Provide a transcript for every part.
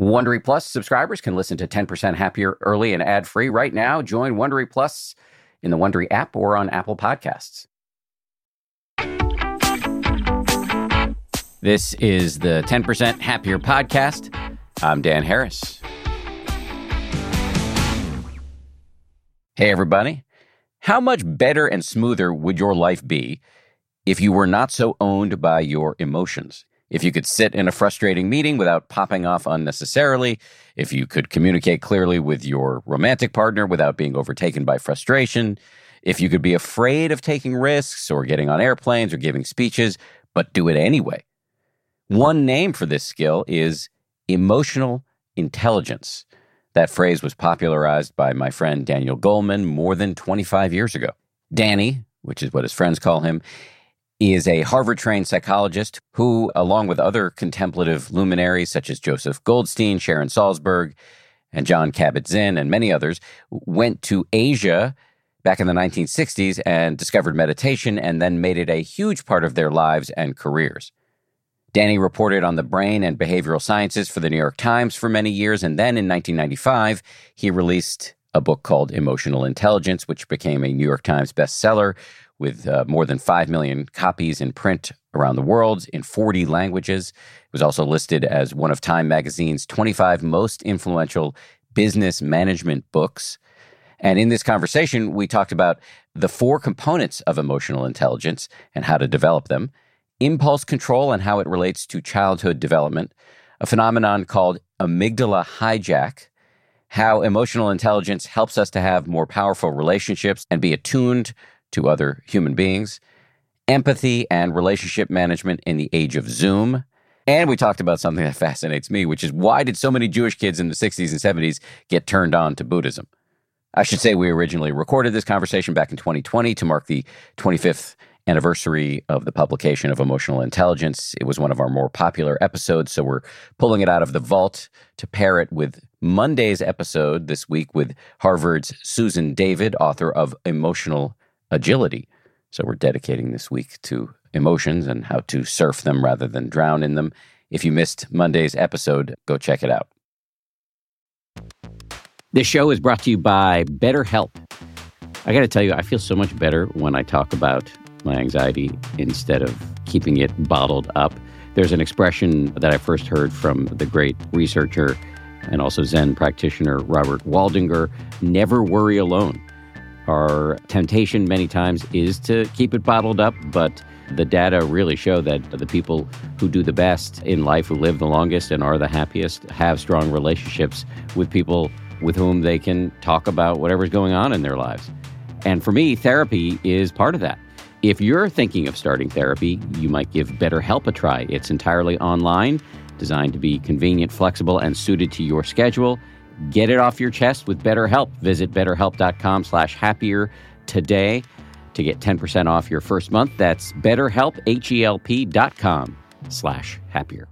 Wondery Plus subscribers can listen to 10% Happier early and ad free right now. Join Wondery Plus in the Wondery app or on Apple Podcasts. This is the 10% Happier podcast. I'm Dan Harris. Hey, everybody. How much better and smoother would your life be if you were not so owned by your emotions? If you could sit in a frustrating meeting without popping off unnecessarily, if you could communicate clearly with your romantic partner without being overtaken by frustration, if you could be afraid of taking risks or getting on airplanes or giving speeches, but do it anyway. One name for this skill is emotional intelligence. That phrase was popularized by my friend Daniel Goleman more than 25 years ago. Danny, which is what his friends call him, is a Harvard trained psychologist who, along with other contemplative luminaries such as Joseph Goldstein, Sharon Salzberg, and Jon Kabat Zinn, and many others, went to Asia back in the 1960s and discovered meditation and then made it a huge part of their lives and careers. Danny reported on the brain and behavioral sciences for the New York Times for many years, and then in 1995, he released a book called Emotional Intelligence, which became a New York Times bestseller with uh, more than 5 million copies in print around the world in 40 languages. It was also listed as one of Time magazine's 25 most influential business management books. And in this conversation, we talked about the four components of emotional intelligence and how to develop them, impulse control and how it relates to childhood development, a phenomenon called amygdala hijack, how emotional intelligence helps us to have more powerful relationships and be attuned to other human beings, empathy and relationship management in the age of Zoom. And we talked about something that fascinates me, which is why did so many Jewish kids in the 60s and 70s get turned on to Buddhism? I should say we originally recorded this conversation back in 2020 to mark the 25th anniversary of the publication of Emotional Intelligence. It was one of our more popular episodes, so we're pulling it out of the vault to pair it with Monday's episode this week with Harvard's Susan David, author of Emotional agility. So we're dedicating this week to emotions and how to surf them rather than drown in them. If you missed Monday's episode, go check it out. This show is brought to you by BetterHelp. I got to tell you, I feel so much better when I talk about my anxiety instead of keeping it bottled up. There's an expression that I first heard from the great researcher and also Zen practitioner Robert Waldinger never worry alone. Our temptation many times is to keep it bottled up, but the data really show that the people who do the best in life, who live the longest and are the happiest, have strong relationships with people with whom they can talk about whatever's going on in their lives. And for me, therapy is part of that. If you're thinking of starting therapy, you might give BetterHelp a try. It's entirely online, designed to be convenient, flexible, and suited to your schedule. Get it off your chest with BetterHelp. Visit betterhelp.com slash happier today to get 10% off your first month. That's betterhelp, H-E-L-P dot com slash happier.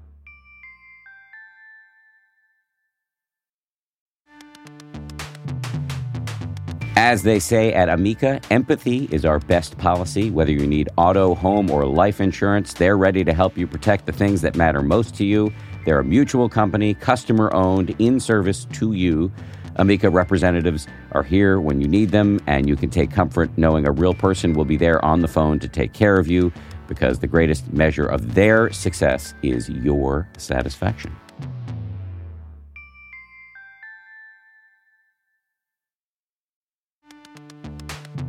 As they say at Amica, empathy is our best policy. Whether you need auto, home, or life insurance, they're ready to help you protect the things that matter most to you. They're a mutual company, customer owned, in service to you. Amica representatives are here when you need them, and you can take comfort knowing a real person will be there on the phone to take care of you because the greatest measure of their success is your satisfaction.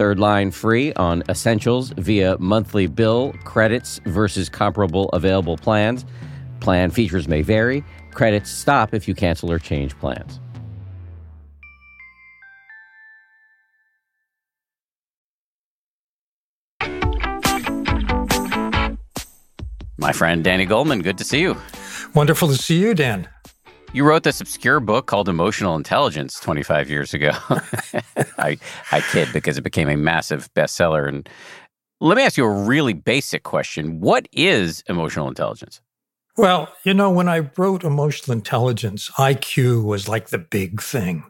Third line free on essentials via monthly bill credits versus comparable available plans. Plan features may vary. Credits stop if you cancel or change plans. My friend Danny Goleman, good to see you. Wonderful to see you, Dan. You wrote this obscure book called Emotional Intelligence 25 years ago. I, I kid because it became a massive bestseller. And let me ask you a really basic question What is emotional intelligence? Well, you know, when I wrote Emotional Intelligence, IQ was like the big thing.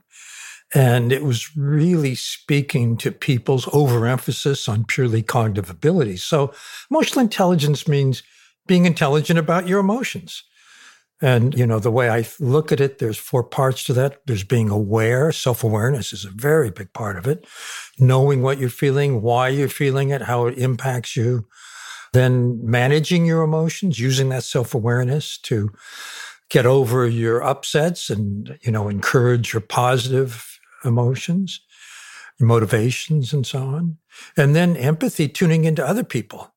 And it was really speaking to people's overemphasis on purely cognitive abilities. So, emotional intelligence means being intelligent about your emotions. And, you know, the way I look at it, there's four parts to that. There's being aware. Self awareness is a very big part of it. Knowing what you're feeling, why you're feeling it, how it impacts you. Then managing your emotions, using that self awareness to get over your upsets and, you know, encourage your positive emotions, your motivations, and so on. And then empathy, tuning into other people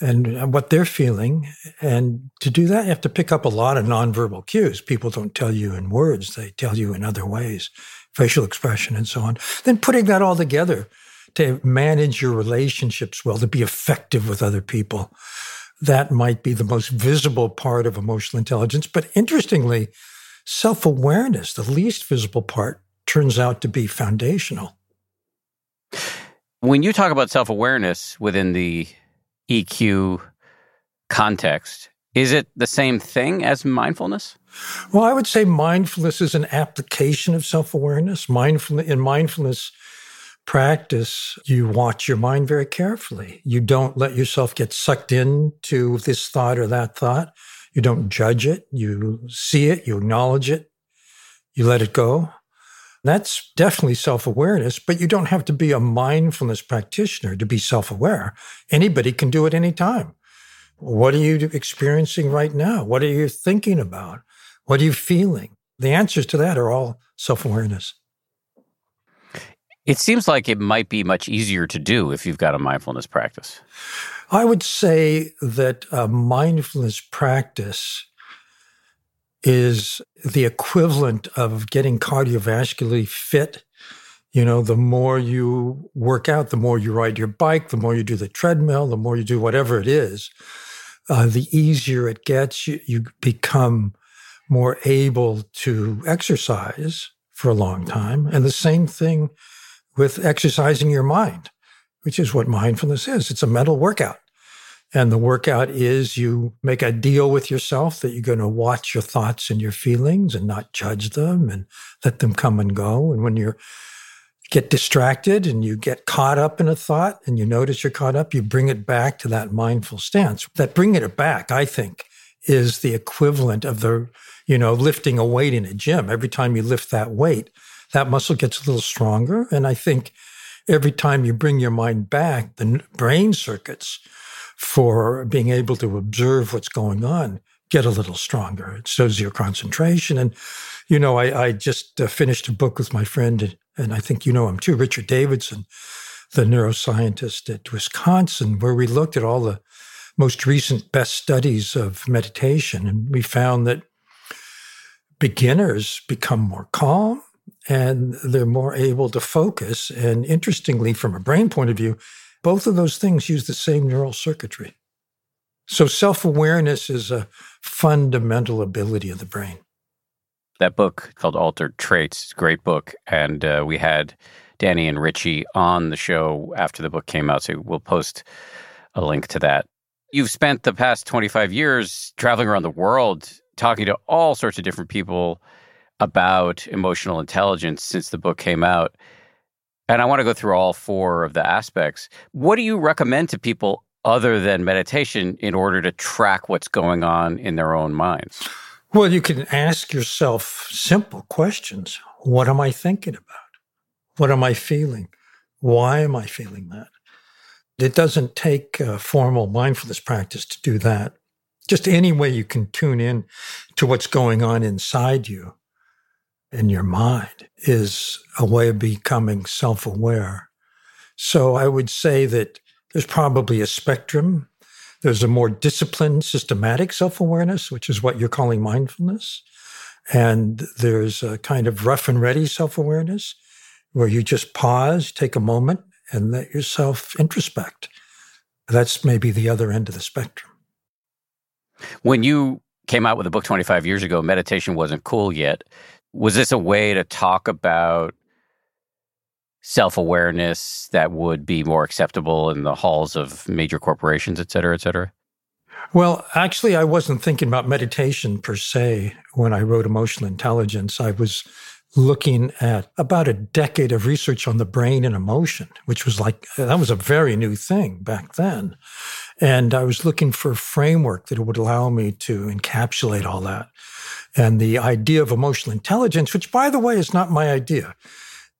and what they're feeling. And to do that, you have to pick up a lot of nonverbal cues. People don't tell you in words, they tell you in other ways, facial expression and so on. Then putting that all together to manage your relationships well, to be effective with other people. That might be the most visible part of emotional intelligence. But interestingly, self awareness, the least visible part, turns out to be foundational. When you talk about self awareness within the EQ context, is it the same thing as mindfulness? Well, I would say mindfulness is an application of self awareness. Mindfulness in mindfulness practice, you watch your mind very carefully. You don't let yourself get sucked into this thought or that thought. You don't judge it. You see it. You acknowledge it. You let it go. That's definitely self awareness, but you don't have to be a mindfulness practitioner to be self aware. Anybody can do it anytime. What are you experiencing right now? What are you thinking about? What are you feeling? The answers to that are all self awareness. It seems like it might be much easier to do if you've got a mindfulness practice. I would say that a mindfulness practice is the equivalent of getting cardiovascularly fit. You know, the more you work out, the more you ride your bike, the more you do the treadmill, the more you do whatever it is, uh, the easier it gets. You, you become more able to exercise for a long time. And the same thing with exercising your mind, which is what mindfulness is. It's a mental workout. And the workout is you make a deal with yourself that you're going to watch your thoughts and your feelings and not judge them and let them come and go. And when you get distracted and you get caught up in a thought and you notice you're caught up, you bring it back to that mindful stance. That bringing it back, I think, is the equivalent of the, you know, lifting a weight in a gym. Every time you lift that weight, that muscle gets a little stronger. And I think every time you bring your mind back, the brain circuits for being able to observe what's going on get a little stronger. It shows your concentration. And, you know, I, I just uh, finished a book with my friend, and, and I think you know him too, Richard Davidson, the neuroscientist at Wisconsin, where we looked at all the most recent best studies of meditation. And we found that beginners become more calm and they're more able to focus. And interestingly, from a brain point of view, both of those things use the same neural circuitry. So self awareness is a fundamental ability of the brain. That book called Altered Traits, great book. And uh, we had Danny and Richie on the show after the book came out. So we'll post a link to that. You've spent the past 25 years traveling around the world talking to all sorts of different people about emotional intelligence since the book came out. And I want to go through all four of the aspects. What do you recommend to people other than meditation in order to track what's going on in their own minds? Well, you can ask yourself simple questions. What am I thinking about? What am I feeling? Why am I feeling that? It doesn't take a formal mindfulness practice to do that. Just any way you can tune in to what's going on inside you in your mind is a way of becoming self aware. So I would say that there's probably a spectrum. There's a more disciplined, systematic self awareness, which is what you're calling mindfulness. And there's a kind of rough and ready self awareness where you just pause, take a moment, and let yourself introspect. That's maybe the other end of the spectrum. When you came out with a book 25 years ago, meditation wasn't cool yet. Was this a way to talk about self awareness that would be more acceptable in the halls of major corporations, et cetera, et cetera? Well, actually, I wasn't thinking about meditation per se when I wrote Emotional Intelligence. I was looking at about a decade of research on the brain and emotion, which was like, that was a very new thing back then. And I was looking for a framework that would allow me to encapsulate all that. And the idea of emotional intelligence, which by the way is not my idea,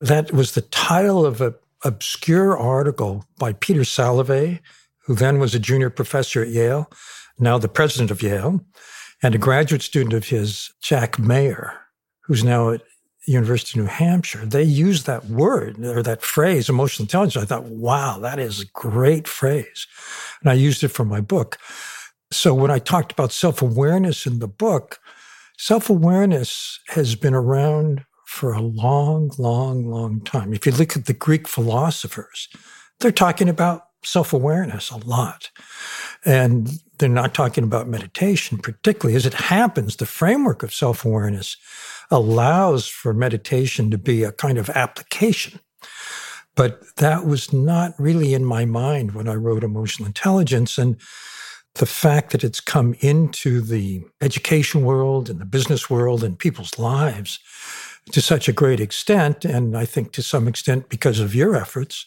that was the title of an obscure article by Peter Salovey, who then was a junior professor at Yale, now the president of Yale, and a graduate student of his, Jack Mayer, who's now at University of New Hampshire, they used that word or that phrase, emotional intelligence. I thought, wow, that is a great phrase. And I used it for my book. So when I talked about self awareness in the book, self awareness has been around for a long, long, long time. If you look at the Greek philosophers, they're talking about self awareness a lot. And they're not talking about meditation, particularly as it happens, the framework of self awareness allows for meditation to be a kind of application. But that was not really in my mind when I wrote Emotional Intelligence. And the fact that it's come into the education world and the business world and people's lives to such a great extent, and I think to some extent because of your efforts,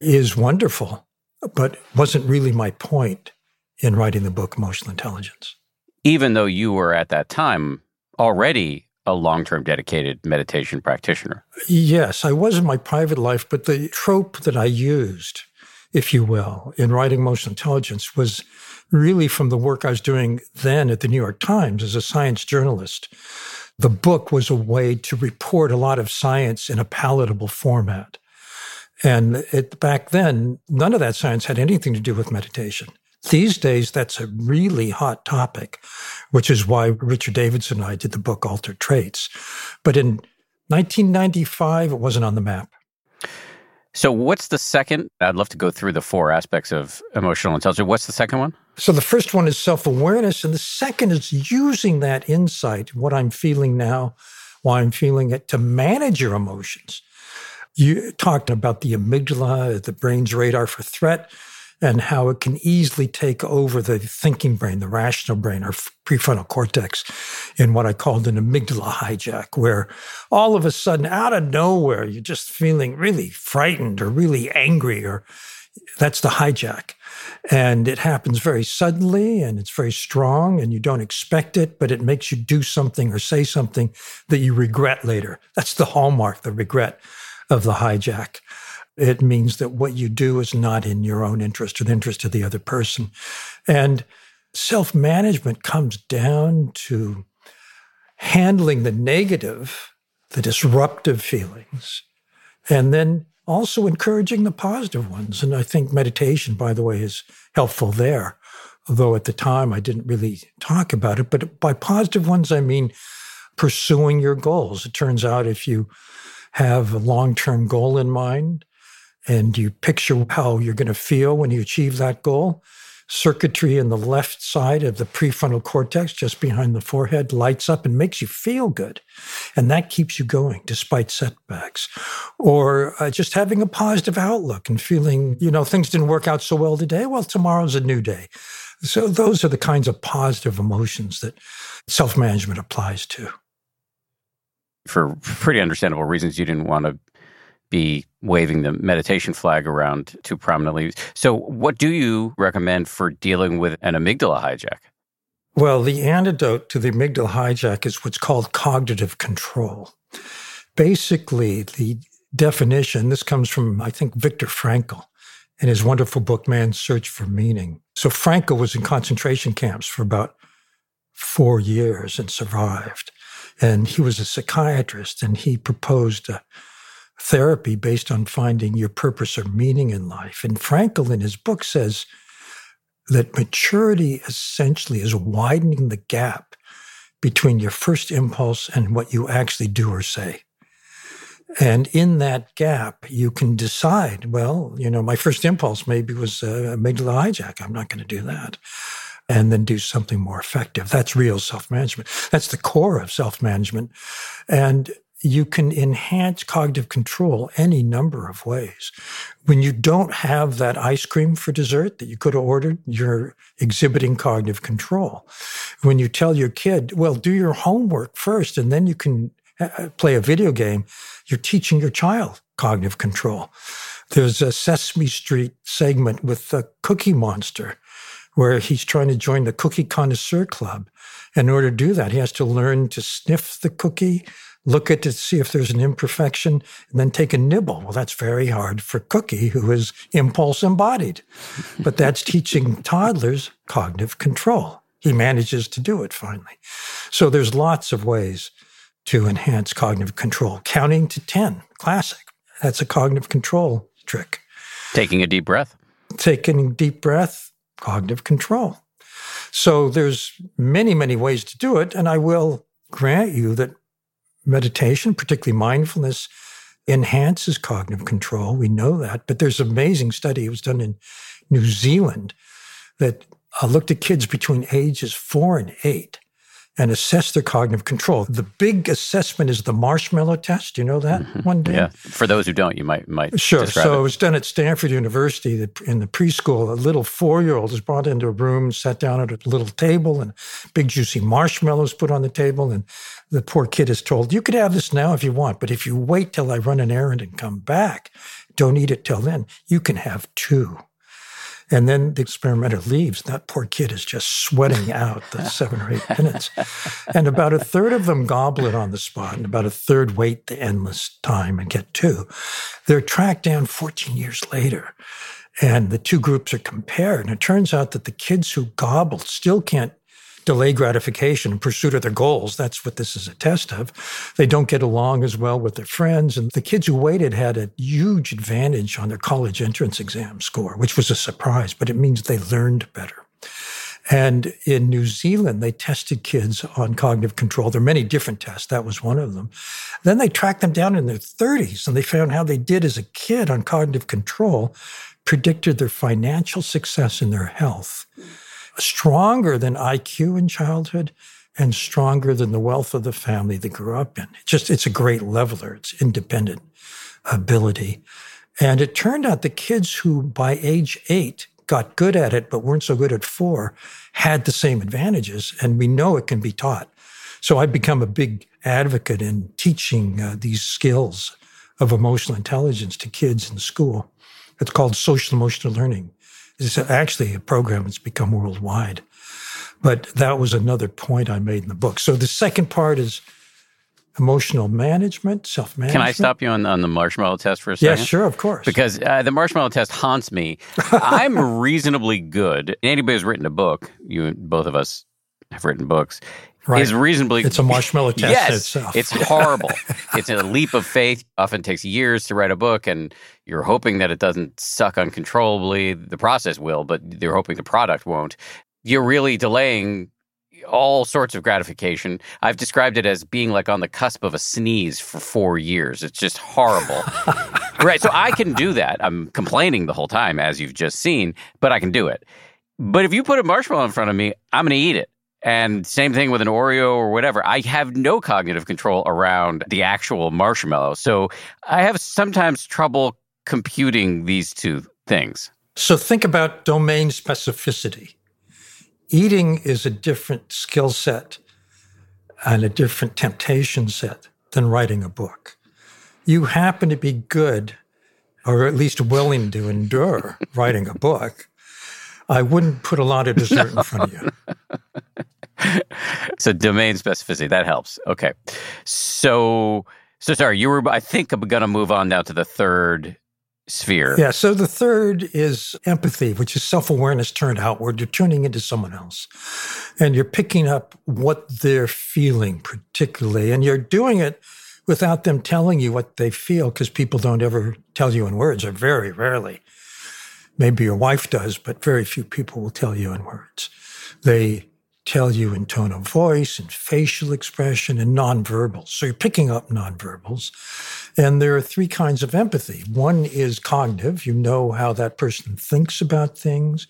is wonderful, but wasn't really my point in writing the book Emotional Intelligence. Even though you were at that time already a long term dedicated meditation practitioner. Yes, I was in my private life, but the trope that I used, if you will, in writing Emotional Intelligence was really from the work I was doing then at the New York Times as a science journalist. The book was a way to report a lot of science in a palatable format. And it, back then, none of that science had anything to do with meditation. These days, that's a really hot topic, which is why Richard Davidson and I did the book Altered Traits. But in 1995, it wasn't on the map. So, what's the second? I'd love to go through the four aspects of emotional intelligence. What's the second one? So, the first one is self awareness, and the second is using that insight, what I'm feeling now, why I'm feeling it, to manage your emotions. You talked about the amygdala, the brain's radar for threat and how it can easily take over the thinking brain, the rational brain, our prefrontal cortex, in what I called an amygdala hijack, where all of a sudden, out of nowhere, you're just feeling really frightened or really angry, or that's the hijack. And it happens very suddenly and it's very strong and you don't expect it, but it makes you do something or say something that you regret later. That's the hallmark, the regret of the hijack. It means that what you do is not in your own interest or the interest of the other person. And self management comes down to handling the negative, the disruptive feelings, and then also encouraging the positive ones. And I think meditation, by the way, is helpful there. Although at the time I didn't really talk about it. But by positive ones, I mean pursuing your goals. It turns out if you have a long term goal in mind, and you picture how you're going to feel when you achieve that goal. Circuitry in the left side of the prefrontal cortex, just behind the forehead, lights up and makes you feel good. And that keeps you going despite setbacks. Or uh, just having a positive outlook and feeling, you know, things didn't work out so well today. Well, tomorrow's a new day. So those are the kinds of positive emotions that self management applies to. For pretty understandable reasons, you didn't want to be waving the meditation flag around too prominently. So, what do you recommend for dealing with an amygdala hijack? Well, the antidote to the amygdala hijack is what's called cognitive control. Basically, the definition, this comes from, I think, Viktor Frankl in his wonderful book, Man's Search for Meaning. So, Frankl was in concentration camps for about four years and survived. And he was a psychiatrist and he proposed a therapy based on finding your purpose or meaning in life. And Frankl, in his book, says that maturity essentially is widening the gap between your first impulse and what you actually do or say. And in that gap, you can decide, well, you know, my first impulse maybe was uh, amygdala hijack. I'm not going to do that. and then do something more effective. That's real self management. That's the core of self management. And you can enhance cognitive control any number of ways. When you don't have that ice cream for dessert that you could have ordered, you're exhibiting cognitive control. When you tell your kid, well, do your homework first and then you can uh, play a video game, you're teaching your child cognitive control. There's a Sesame Street segment with the Cookie Monster where he's trying to join the Cookie Connoisseur Club. In order to do that, he has to learn to sniff the cookie, look at it to see if there's an imperfection, and then take a nibble. Well, that's very hard for Cookie, who is impulse embodied. But that's teaching toddlers cognitive control. He manages to do it finally. So there's lots of ways to enhance cognitive control. Counting to 10, classic. That's a cognitive control trick. Taking a deep breath. Taking a deep breath, cognitive control. So there's many, many ways to do it. And I will grant you that meditation, particularly mindfulness, enhances cognitive control. We know that. But there's an amazing study. It was done in New Zealand that uh, looked at kids between ages four and eight and assess their cognitive control. The big assessment is the marshmallow test. You know that mm-hmm. one day? Yeah. For those who don't, you might might sure. So it. it was done at Stanford University in the preschool. A little four year old is brought into a room, sat down at a little table, and big juicy marshmallows put on the table. And the poor kid is told, "You could have this now if you want, but if you wait till I run an errand and come back, don't eat it till then. You can have two. And then the experimenter leaves. That poor kid is just sweating out the seven or eight minutes. And about a third of them gobble it on the spot, and about a third wait the endless time and get two. They're tracked down 14 years later. And the two groups are compared. And it turns out that the kids who gobbled still can't delay gratification in pursuit of their goals. That's what this is a test of. They don't get along as well with their friends. And the kids who waited had a huge advantage on their college entrance exam score, which was a surprise, but it means they learned better. And in New Zealand, they tested kids on cognitive control. There are many different tests. That was one of them. Then they tracked them down in their 30s and they found how they did as a kid on cognitive control predicted their financial success and their health stronger than IQ in childhood and stronger than the wealth of the family they grew up in. It's just, it's a great leveler. It's independent ability. And it turned out the kids who by age eight got good at it, but weren't so good at four had the same advantages. And we know it can be taught. So I've become a big advocate in teaching uh, these skills of emotional intelligence to kids in school. It's called social emotional learning. It's actually a program that's become worldwide. But that was another point I made in the book. So the second part is emotional management, self management. Can I stop you on, on the marshmallow test for a second? Yes, sure, of course. Because uh, the marshmallow test haunts me. I'm reasonably good. Anybody who's written a book, you both of us have written books, right. is reasonably. It's a marshmallow test yes, itself. it's horrible. it's a leap of faith. Often takes years to write a book, and you're hoping that it doesn't suck uncontrollably. The process will, but you're hoping the product won't. You're really delaying all sorts of gratification. I've described it as being like on the cusp of a sneeze for four years. It's just horrible. right. So I can do that. I'm complaining the whole time, as you've just seen, but I can do it. But if you put a marshmallow in front of me, I'm going to eat it. And same thing with an Oreo or whatever. I have no cognitive control around the actual marshmallow. So I have sometimes trouble computing these two things. So think about domain specificity. Eating is a different skill set and a different temptation set than writing a book. You happen to be good, or at least willing to endure writing a book. I wouldn't put a lot of dessert no. in front of you. so domain specificity that helps. Okay, so so sorry, you were I think I'm going to move on now to the third sphere. Yeah. So the third is empathy, which is self awareness turned outward. You're turning into someone else, and you're picking up what they're feeling particularly, and you're doing it without them telling you what they feel because people don't ever tell you in words or very rarely. Maybe your wife does, but very few people will tell you in words. They tell you in tone of voice and facial expression and nonverbals. So you're picking up nonverbals. And there are three kinds of empathy. One is cognitive. You know how that person thinks about things.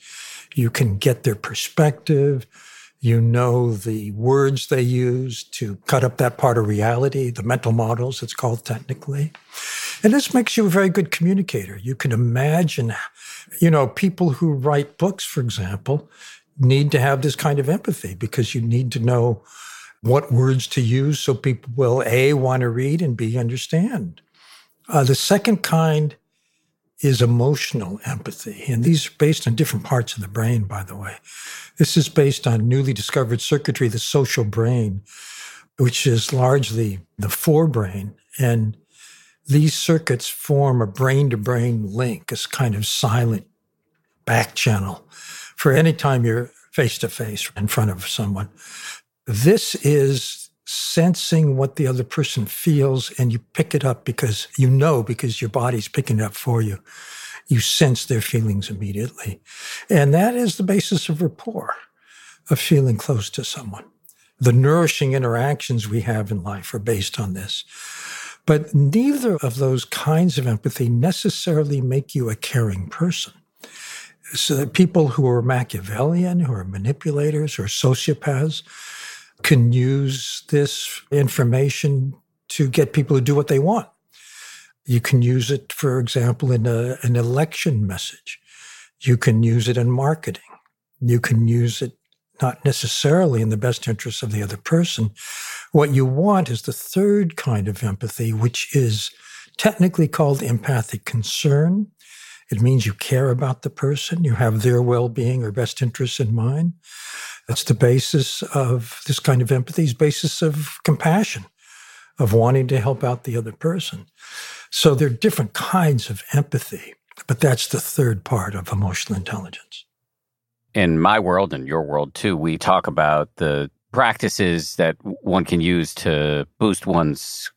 You can get their perspective. You know the words they use to cut up that part of reality, the mental models, it's called technically. And this makes you a very good communicator. You can imagine, you know, people who write books, for example, need to have this kind of empathy because you need to know what words to use so people will A, want to read and B, understand. Uh, the second kind is emotional empathy. And these are based on different parts of the brain, by the way. This is based on newly discovered circuitry, the social brain, which is largely the forebrain. And these circuits form a brain to brain link, a kind of silent back channel for any time you're face to face in front of someone. This is sensing what the other person feels and you pick it up because you know because your body's picking it up for you. You sense their feelings immediately. And that is the basis of rapport, of feeling close to someone. The nourishing interactions we have in life are based on this. But neither of those kinds of empathy necessarily make you a caring person. So that people who are Machiavellian, who are manipulators or sociopaths, can use this information to get people to do what they want. You can use it, for example, in a, an election message. You can use it in marketing. You can use it not necessarily in the best interest of the other person. What you want is the third kind of empathy, which is technically called empathic concern. It means you care about the person, you have their well being or best interests in mind. That's the basis of this kind of empathy, is basis of compassion, of wanting to help out the other person. So there are different kinds of empathy, but that's the third part of emotional intelligence. In my world and your world too, we talk about the practices that one can use to boost one's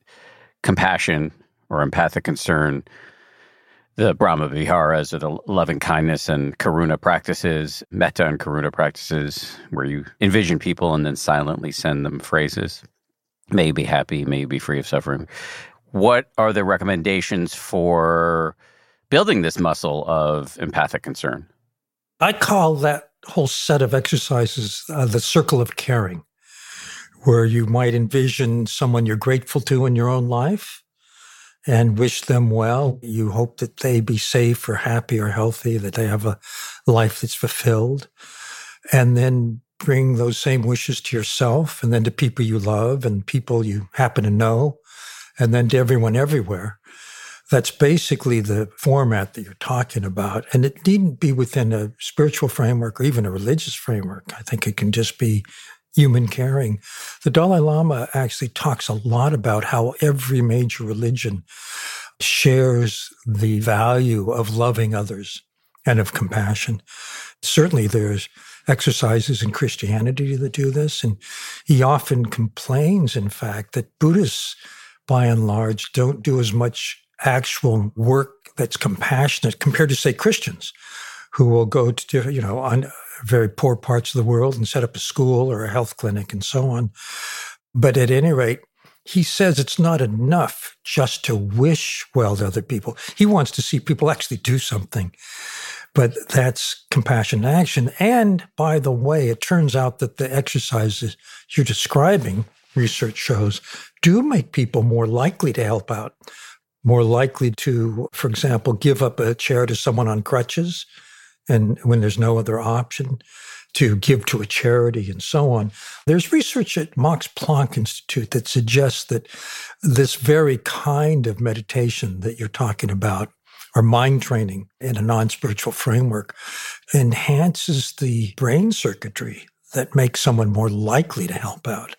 compassion or empathic concern the Brahma Viharas or the loving kindness and Karuna practices, Metta and Karuna practices, where you envision people and then silently send them phrases. May be happy, may be free of suffering. What are the recommendations for building this muscle of empathic concern? I call that whole set of exercises uh, the circle of caring, where you might envision someone you're grateful to in your own life and wish them well. You hope that they be safe or happy or healthy, that they have a life that's fulfilled. And then bring those same wishes to yourself and then to people you love and people you happen to know and then to everyone everywhere. That's basically the format that you're talking about. And it needn't be within a spiritual framework or even a religious framework. I think it can just be human caring. The Dalai Lama actually talks a lot about how every major religion shares the value of loving others and of compassion. Certainly, there's exercises in Christianity that do this. And he often complains, in fact, that Buddhists, by and large, don't do as much actual work that's compassionate compared to, say, Christians who will go to, you know, on very poor parts of the world and set up a school or a health clinic and so on. But at any rate, he says it's not enough just to wish well to other people. He wants to see people actually do something. But that's compassion action. And by the way, it turns out that the exercises you're describing, research shows, do make people more likely to help out, more likely to, for example, give up a chair to someone on crutches and when there's no other option to give to a charity and so on. There's research at Max Planck Institute that suggests that this very kind of meditation that you're talking about or mind training in a non-spiritual framework enhances the brain circuitry that makes someone more likely to help out.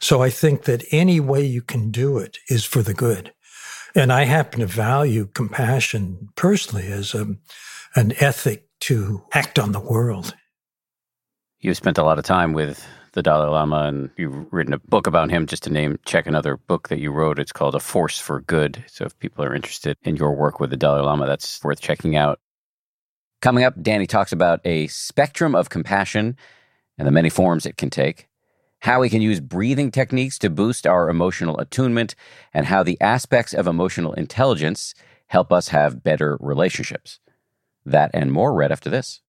So I think that any way you can do it is for the good. And I happen to value compassion personally as a, an ethic to act on the world. You've spent a lot of time with the Dalai Lama and you've written a book about him. Just to name, check another book that you wrote. It's called A Force for Good. So if people are interested in your work with the Dalai Lama, that's worth checking out. Coming up, Danny talks about a spectrum of compassion and the many forms it can take, how we can use breathing techniques to boost our emotional attunement, and how the aspects of emotional intelligence help us have better relationships. That and more right after this.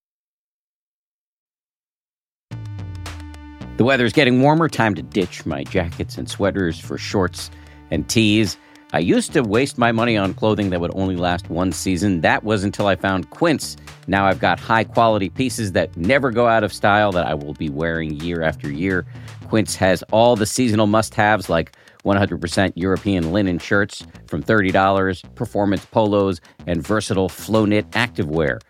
The weather's getting warmer, time to ditch my jackets and sweaters for shorts and tees. I used to waste my money on clothing that would only last one season. That was until I found Quince. Now I've got high quality pieces that never go out of style that I will be wearing year after year. Quince has all the seasonal must haves like 100% European linen shirts from $30, performance polos, and versatile flow knit activewear.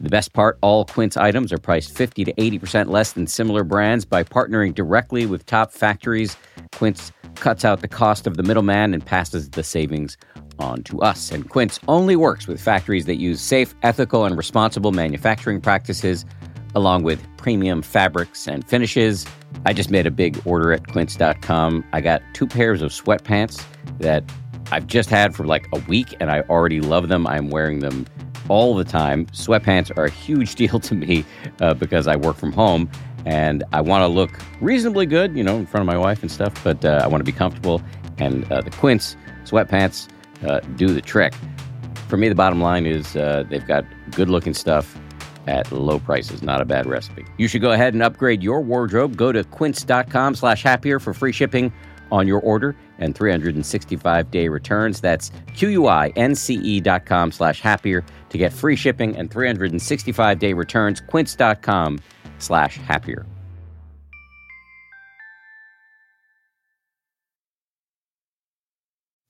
The best part all Quince items are priced 50 to 80% less than similar brands by partnering directly with top factories. Quince cuts out the cost of the middleman and passes the savings on to us. And Quince only works with factories that use safe, ethical, and responsible manufacturing practices, along with premium fabrics and finishes. I just made a big order at quince.com. I got two pairs of sweatpants that I've just had for like a week and I already love them. I'm wearing them all the time. Sweatpants are a huge deal to me uh, because I work from home and I want to look reasonably good, you know, in front of my wife and stuff, but uh, I want to be comfortable. And uh, the Quince sweatpants uh, do the trick. For me, the bottom line is uh, they've got good looking stuff at low prices. Not a bad recipe. You should go ahead and upgrade your wardrobe. Go to quince.com slash happier for free shipping on your order and 365 day returns. That's Q-U-I-N-C-E dot com slash happier to get free shipping and 365 day returns. Quince.com slash happier.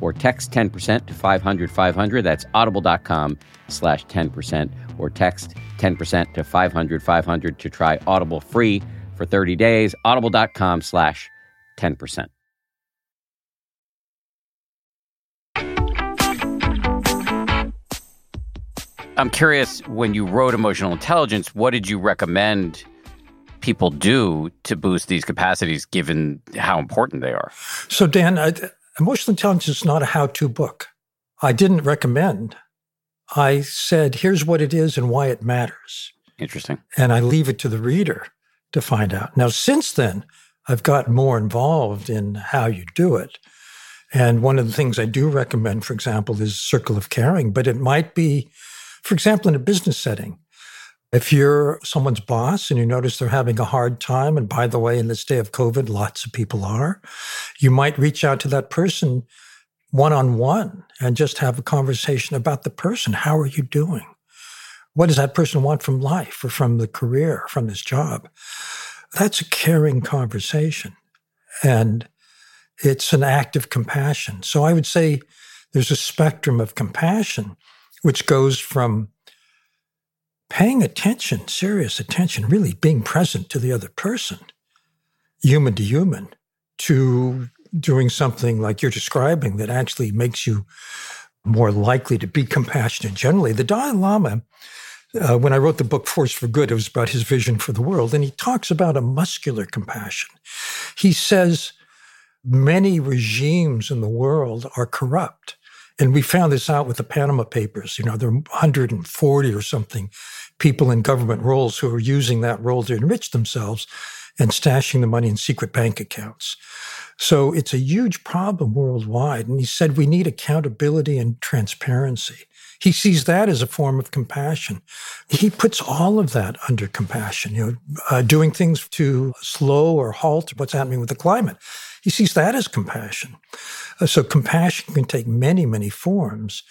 or text 10% to 500 500. That's audible.com slash 10% or text 10% to 500 500 to try Audible free for 30 days. Audible.com slash 10%. I'm curious when you wrote emotional intelligence, what did you recommend people do to boost these capacities given how important they are? So, Dan, I, emotional intelligence is not a how to book. I didn't recommend. I said, here's what it is and why it matters. Interesting. And I leave it to the reader to find out. Now, since then, I've gotten more involved in how you do it. And one of the things I do recommend, for example, is circle of caring, but it might be for example, in a business setting, if you're someone's boss and you notice they're having a hard time, and by the way, in this day of COVID, lots of people are, you might reach out to that person one on one and just have a conversation about the person. How are you doing? What does that person want from life or from the career, from this job? That's a caring conversation. And it's an act of compassion. So I would say there's a spectrum of compassion which goes from paying attention, serious attention, really being present to the other person, human to human, to doing something like you're describing that actually makes you more likely to be compassionate generally. The Dalai Lama, uh, when I wrote the book Force for Good, it was about his vision for the world. And he talks about a muscular compassion. He says many regimes in the world are corrupt. And we found this out with the Panama Papers. You know, there are 140 or something people in government roles who are using that role to enrich themselves and stashing the money in secret bank accounts. So it's a huge problem worldwide. And he said we need accountability and transparency. He sees that as a form of compassion. He puts all of that under compassion, you know, uh, doing things to slow or halt what's happening with the climate. He sees that as compassion. Uh, so compassion can take many, many forms.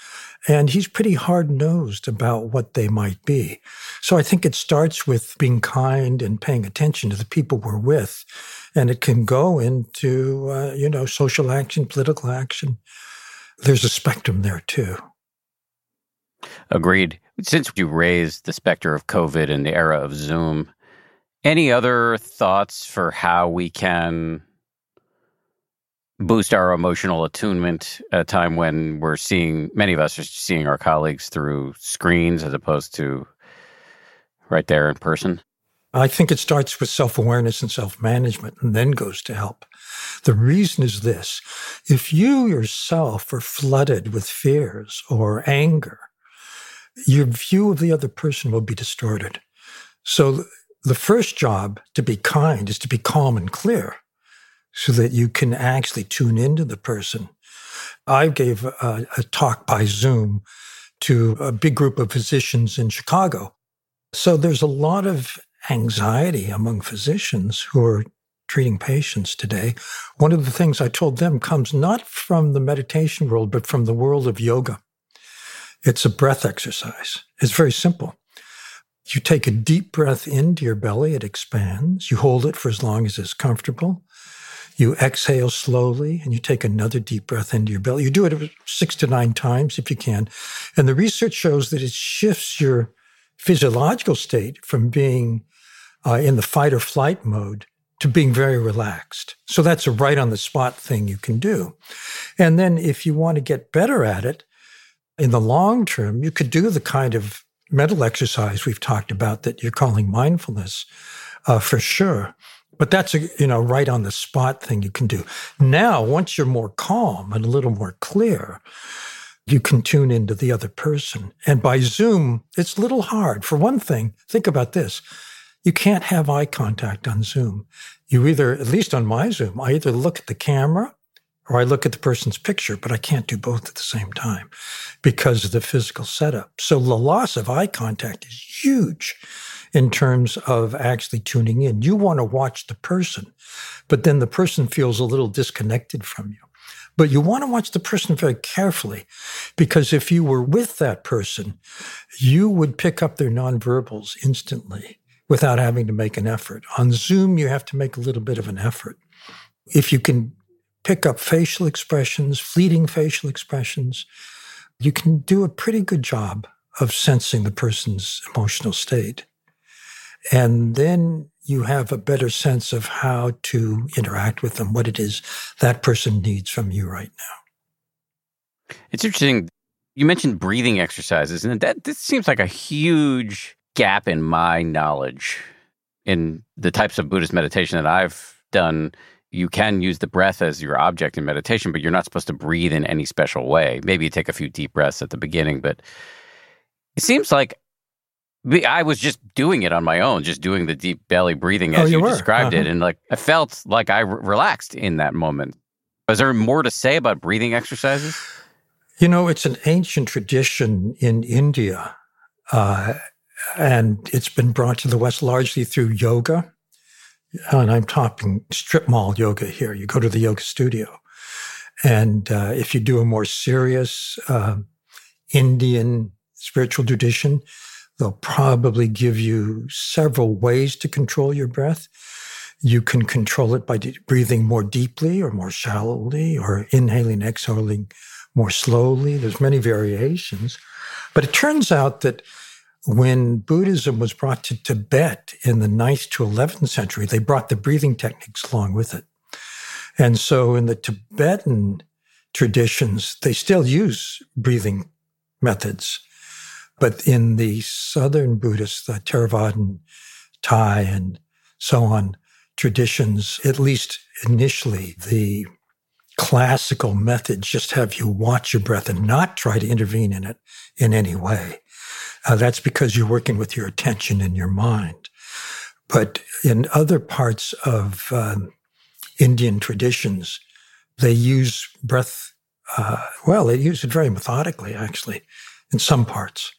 And he's pretty hard nosed about what they might be. So I think it starts with being kind and paying attention to the people we're with. And it can go into, uh, you know, social action, political action, there's a spectrum there too. Agreed. Since you raised the specter of COVID and the era of Zoom, any other thoughts for how we can boost our emotional attunement at a time when we're seeing many of us are seeing our colleagues through screens as opposed to right there in person? I think it starts with self awareness and self management and then goes to help. The reason is this if you yourself are flooded with fears or anger, your view of the other person will be distorted. So the first job to be kind is to be calm and clear so that you can actually tune into the person. I gave a, a talk by Zoom to a big group of physicians in Chicago. So there's a lot of anxiety among physicians who are treating patients today. One of the things I told them comes not from the meditation world, but from the world of yoga. It's a breath exercise. It's very simple. You take a deep breath into your belly, it expands. You hold it for as long as it's comfortable. You exhale slowly and you take another deep breath into your belly. You do it six to nine times if you can. And the research shows that it shifts your physiological state from being uh, in the fight or flight mode to being very relaxed. So that's a right on the spot thing you can do. And then if you want to get better at it in the long term, you could do the kind of mental exercise we've talked about that you're calling mindfulness uh, for sure. But that's a you know right on the spot thing you can do. Now, once you're more calm and a little more clear, you can tune into the other person. And by Zoom, it's a little hard. For one thing, think about this. You can't have eye contact on Zoom. You either, at least on my Zoom, I either look at the camera or I look at the person's picture, but I can't do both at the same time because of the physical setup. So the loss of eye contact is huge in terms of actually tuning in. You want to watch the person, but then the person feels a little disconnected from you. But you want to watch the person very carefully because if you were with that person, you would pick up their nonverbals instantly without having to make an effort. On Zoom, you have to make a little bit of an effort. If you can pick up facial expressions, fleeting facial expressions, you can do a pretty good job of sensing the person's emotional state. And then you have a better sense of how to interact with them, what it is that person needs from you right now. It's interesting. You mentioned breathing exercises, and that this seems like a huge gap in my knowledge in the types of Buddhist meditation that I've done. You can use the breath as your object in meditation, but you're not supposed to breathe in any special way. Maybe you take a few deep breaths at the beginning, but it seems like I was just doing it on my own, just doing the deep belly breathing as oh, you, you described uh-huh. it. And like, I felt like I re- relaxed in that moment. Is there more to say about breathing exercises? You know, it's an ancient tradition in India, uh, and it's been brought to the West largely through yoga. And I'm talking strip mall yoga here. You go to the yoga studio. And uh, if you do a more serious uh, Indian spiritual tradition, They'll probably give you several ways to control your breath. You can control it by de- breathing more deeply or more shallowly or inhaling, exhaling more slowly. There's many variations. But it turns out that when Buddhism was brought to Tibet in the 9th to 11th century, they brought the breathing techniques along with it. And so in the Tibetan traditions, they still use breathing methods. But in the Southern Buddhist, the Theravadan, Thai, and so on traditions, at least initially, the classical methods just have you watch your breath and not try to intervene in it in any way. Uh, that's because you're working with your attention and your mind. But in other parts of um, Indian traditions, they use breath, uh, well, they use it very methodically, actually, in some parts.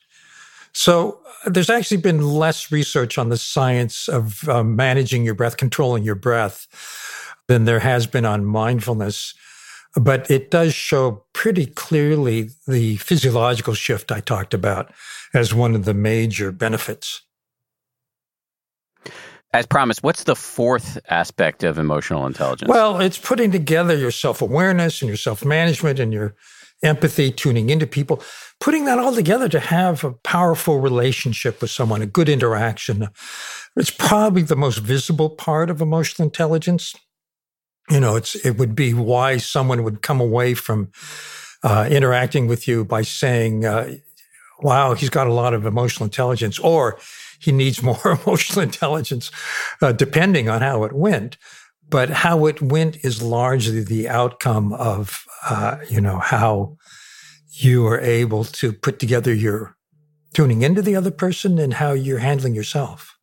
So uh, there's actually been less research on the science of uh, managing your breath, controlling your breath, than there has been on mindfulness. But it does show pretty clearly the physiological shift I talked about as one of the major benefits. As promised, what's the fourth aspect of emotional intelligence? Well, it's putting together your self awareness and your self management and your empathy, tuning into people, putting that all together to have a powerful relationship with someone, a good interaction. It's probably the most visible part of emotional intelligence. You know, it's it would be why someone would come away from uh, interacting with you by saying, uh, "Wow, he's got a lot of emotional intelligence," or he needs more emotional intelligence, uh, depending on how it went. But how it went is largely the outcome of, uh, you know, how you are able to put together your tuning into the other person and how you're handling yourself.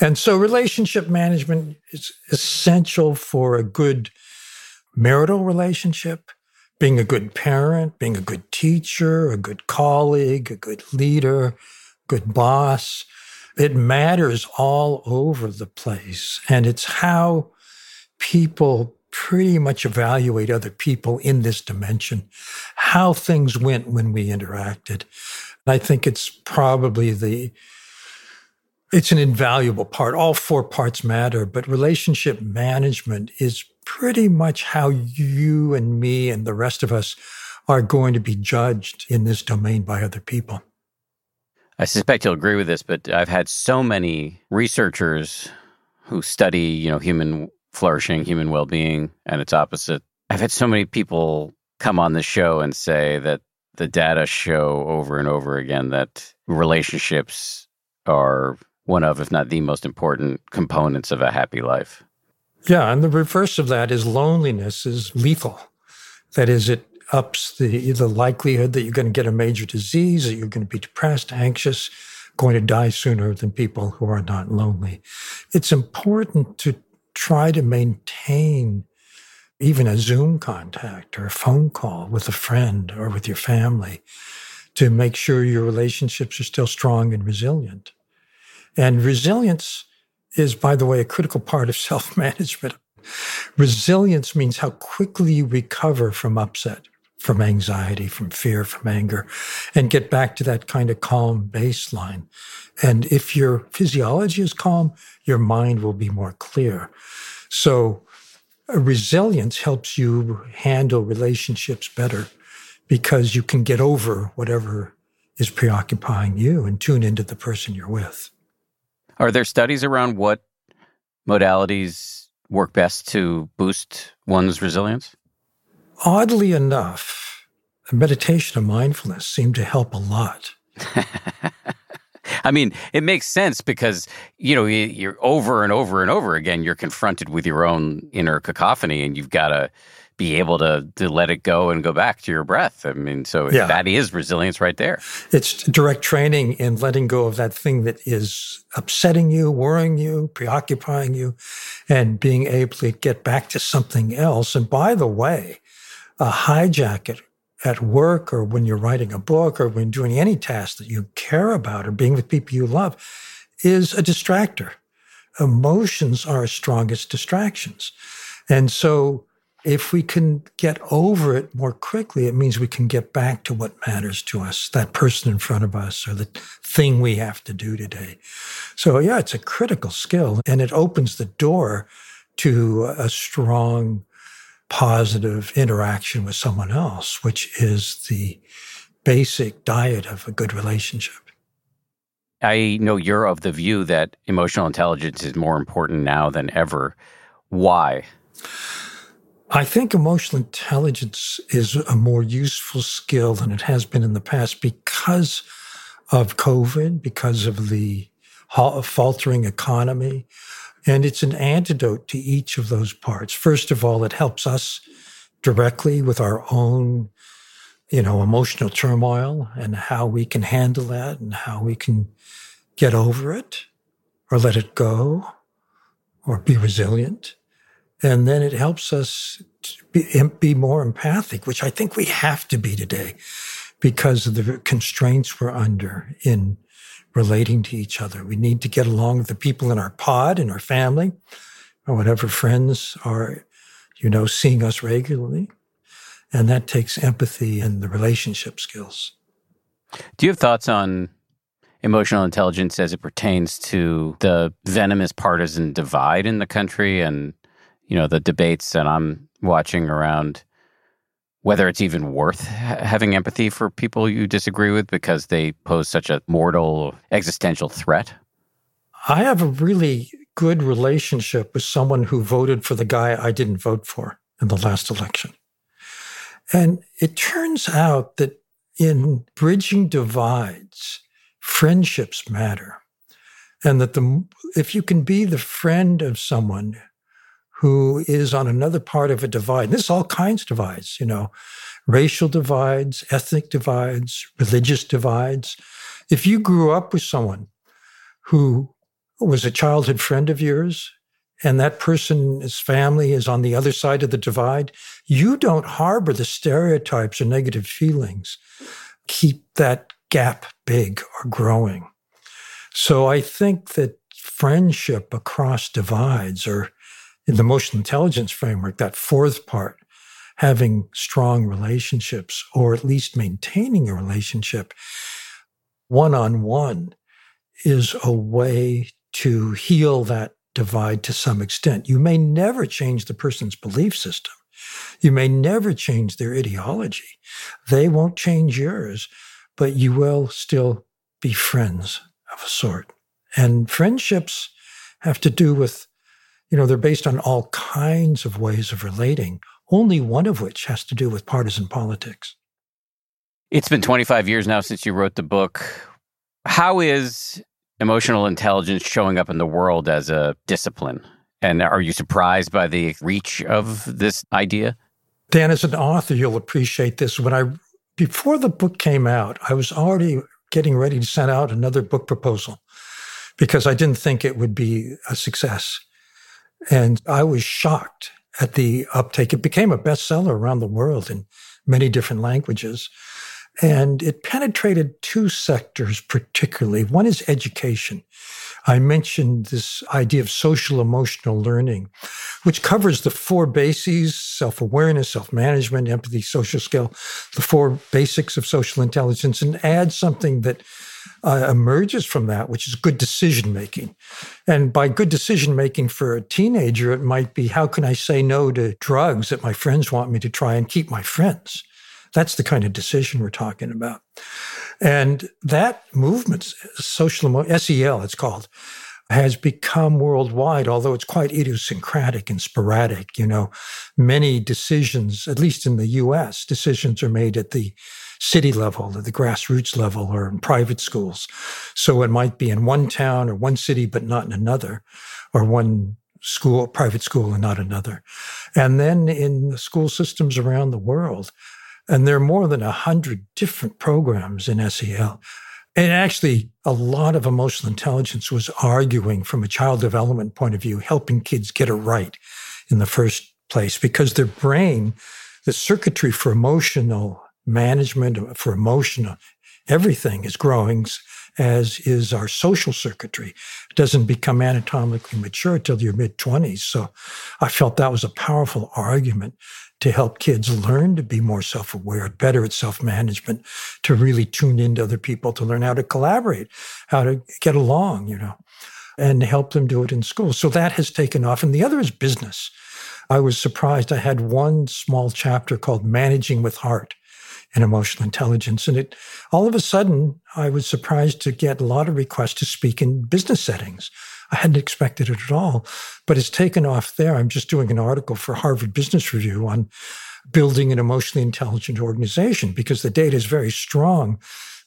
And so relationship management is essential for a good marital relationship, being a good parent, being a good teacher, a good colleague, a good leader, good boss. It matters all over the place. And it's how people pretty much evaluate other people in this dimension, how things went when we interacted. I think it's probably the it's an invaluable part. All four parts matter, but relationship management is pretty much how you and me and the rest of us are going to be judged in this domain by other people. I suspect you'll agree with this, but I've had so many researchers who study, you know, human flourishing, human well-being, and its opposite. I've had so many people come on the show and say that the data show over and over again that relationships are one of, if not the most important components of a happy life. Yeah, and the reverse of that is loneliness is lethal. That is, it ups the the likelihood that you're going to get a major disease, that you're going to be depressed, anxious, going to die sooner than people who are not lonely. It's important to try to maintain even a Zoom contact or a phone call with a friend or with your family to make sure your relationships are still strong and resilient. And resilience is, by the way, a critical part of self management. Resilience means how quickly you recover from upset, from anxiety, from fear, from anger, and get back to that kind of calm baseline. And if your physiology is calm, your mind will be more clear. So resilience helps you handle relationships better because you can get over whatever is preoccupying you and tune into the person you're with. Are there studies around what modalities work best to boost one's resilience? Oddly enough, meditation and mindfulness seem to help a lot. I mean, it makes sense because, you know, you're over and over and over again, you're confronted with your own inner cacophony and you've got to be able to to let it go and go back to your breath. I mean, so yeah. that is resilience right there. It's direct training in letting go of that thing that is upsetting you, worrying you, preoccupying you, and being able to get back to something else. And by the way, a hijack at work or when you're writing a book or when doing any task that you care about or being with people you love is a distractor. Emotions are our strongest distractions. And so if we can get over it more quickly, it means we can get back to what matters to us, that person in front of us or the thing we have to do today. So yeah, it's a critical skill and it opens the door to a strong positive interaction with someone else, which is the basic diet of a good relationship. I know you're of the view that emotional intelligence is more important now than ever. Why? I think emotional intelligence is a more useful skill than it has been in the past because of COVID, because of the faltering economy, and it's an antidote to each of those parts. First of all, it helps us directly with our own, you know, emotional turmoil and how we can handle that and how we can get over it or let it go or be resilient. And then it helps us be, be more empathic, which I think we have to be today because of the constraints we're under in relating to each other. We need to get along with the people in our pod, in our family, or whatever friends are, you know, seeing us regularly. And that takes empathy and the relationship skills. Do you have thoughts on emotional intelligence as it pertains to the venomous partisan divide in the country and, you know, the debates that I'm watching around whether it's even worth having empathy for people you disagree with because they pose such a mortal existential threat? I have a really good relationship with someone who voted for the guy I didn't vote for in the last election. And it turns out that in bridging divides, friendships matter. And that the, if you can be the friend of someone who is on another part of a divide, this is all kinds of divides, you know, racial divides, ethnic divides, religious divides. If you grew up with someone who was a childhood friend of yours and that person's family is on the other side of the divide, you don't harbor the stereotypes or negative feelings. Keep that gap big or growing. So I think that friendship across divides, or in the emotional intelligence framework, that fourth part, having strong relationships, or at least maintaining a relationship one on one, is a way to heal that divide to some extent. You may never change the person's belief system. You may never change their ideology. They won't change yours, but you will still be friends of a sort. And friendships have to do with, you know, they're based on all kinds of ways of relating, only one of which has to do with partisan politics. It's been 25 years now since you wrote the book. How is emotional intelligence showing up in the world as a discipline? And are you surprised by the reach of this idea? Dan, as an author, you'll appreciate this. When I before the book came out, I was already getting ready to send out another book proposal because I didn't think it would be a success. And I was shocked at the uptake. It became a bestseller around the world in many different languages. And it penetrated two sectors particularly. One is education. I mentioned this idea of social emotional learning, which covers the four bases self awareness, self management, empathy, social skill, the four basics of social intelligence, and adds something that uh, emerges from that, which is good decision making. And by good decision making for a teenager, it might be how can I say no to drugs that my friends want me to try and keep my friends? That's the kind of decision we're talking about. And that movement, social SEL, it's called, has become worldwide, although it's quite idiosyncratic and sporadic. You know, many decisions, at least in the US, decisions are made at the city level, at the grassroots level, or in private schools. So it might be in one town or one city, but not in another, or one school, private school, and not another. And then in the school systems around the world, and there are more than a hundred different programs in SEL. And actually, a lot of emotional intelligence was arguing from a child development point of view, helping kids get it right in the first place because their brain, the circuitry for emotional management, for emotional, everything is growing as is our social circuitry. It doesn't become anatomically mature till your mid 20s. So I felt that was a powerful argument to help kids learn to be more self aware, better at self management, to really tune into other people, to learn how to collaborate, how to get along, you know, and help them do it in school. So that has taken off. And the other is business. I was surprised. I had one small chapter called Managing with Heart and Emotional Intelligence. And it all of a sudden, I was surprised to get a lot of requests to speak in business settings I hadn't expected it at all, but it's taken off there. I'm just doing an article for Harvard Business Review on building an emotionally intelligent organization because the data is very strong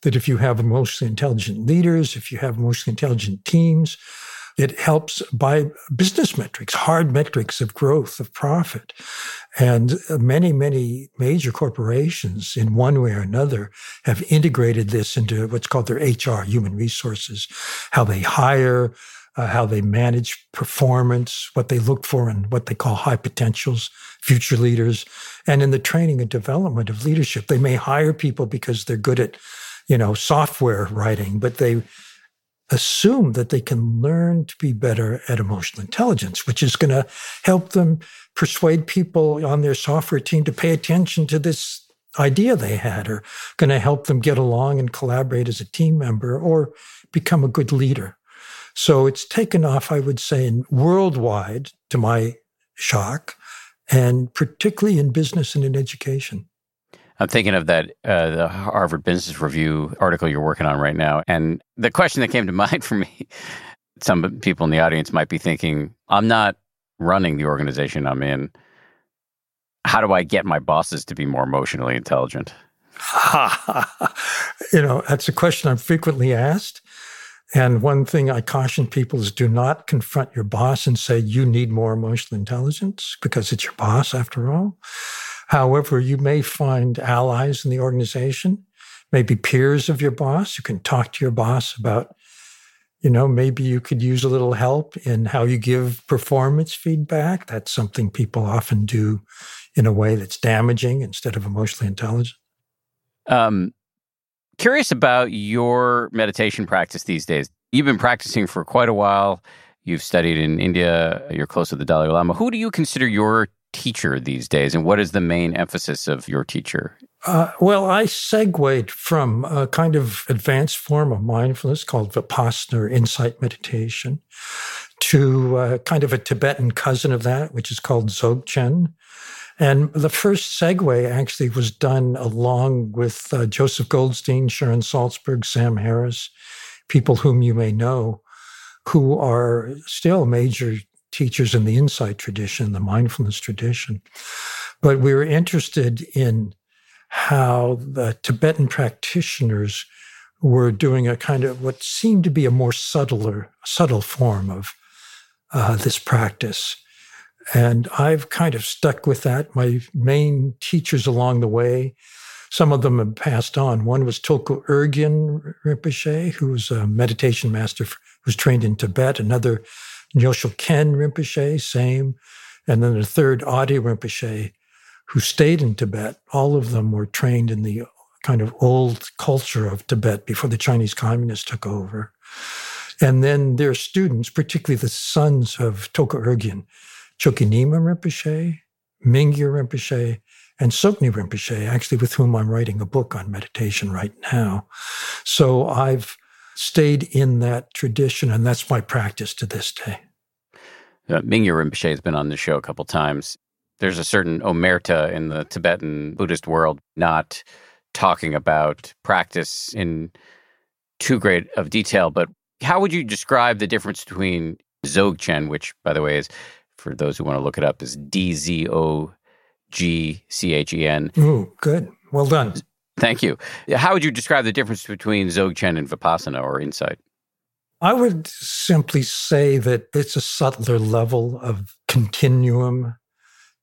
that if you have emotionally intelligent leaders, if you have emotionally intelligent teams, it helps by business metrics, hard metrics of growth, of profit. And many, many major corporations, in one way or another, have integrated this into what's called their HR, human resources, how they hire, uh, how they manage performance, what they look for, and what they call high potentials, future leaders. And in the training and development of leadership, they may hire people because they're good at, you know, software writing, but they assume that they can learn to be better at emotional intelligence, which is going to help them persuade people on their software team to pay attention to this idea they had or going to help them get along and collaborate as a team member or become a good leader. So it's taken off, I would say, worldwide to my shock, and particularly in business and in education. I'm thinking of that uh, the Harvard Business Review article you're working on right now, and the question that came to mind for me. Some people in the audience might be thinking, "I'm not running the organization I'm in. How do I get my bosses to be more emotionally intelligent?" you know, that's a question I'm frequently asked. And one thing I caution people is do not confront your boss and say, you need more emotional intelligence because it's your boss after all. However, you may find allies in the organization, maybe peers of your boss. You can talk to your boss about, you know, maybe you could use a little help in how you give performance feedback. That's something people often do in a way that's damaging instead of emotionally intelligent. Um, curious about your meditation practice these days. You've been practicing for quite a while. You've studied in India. You're close to the Dalai Lama. Who do you consider your teacher these days, and what is the main emphasis of your teacher? Uh, well, I segued from a kind of advanced form of mindfulness called Vipassana or insight meditation to uh, kind of a Tibetan cousin of that, which is called Dzogchen. And the first segue actually was done along with uh, Joseph Goldstein, Sharon Salzberg, Sam Harris, people whom you may know, who are still major teachers in the insight tradition, the mindfulness tradition. But we were interested in how the Tibetan practitioners were doing a kind of what seemed to be a more subtler, subtle form of uh, this practice. And I've kind of stuck with that. My main teachers along the way, some of them have passed on. One was Tulku Urgyen Rinpoche, who was a meditation master who was trained in Tibet. Another Nyoshul Khen Rinpoche, same. And then the third, Adeu Rinpoche, who stayed in Tibet. All of them were trained in the kind of old culture of Tibet before the Chinese communists took over. And then their students, particularly the sons of Tulku Urgyen, Chokyi Nyima Rinpoche, Mingyur Rinpoche, and Tsoknyi Rinpoche, actually with whom I'm writing a book on meditation right now. So I've stayed in that tradition, and that's my practice to this day. Uh, Mingyur Rinpoche has been on the show a couple times. There's a certain omerta in the Tibetan Buddhist world, not talking about practice in too great of detail, but how would you describe the difference between Dzogchen, which, by the way, is for those who want to look it up, is D Z O G C H E N. Ooh, good. Well done. Thank you. How would you describe the difference between Dzogchen and Vipassana or insight? I would simply say that it's a subtler level of continuum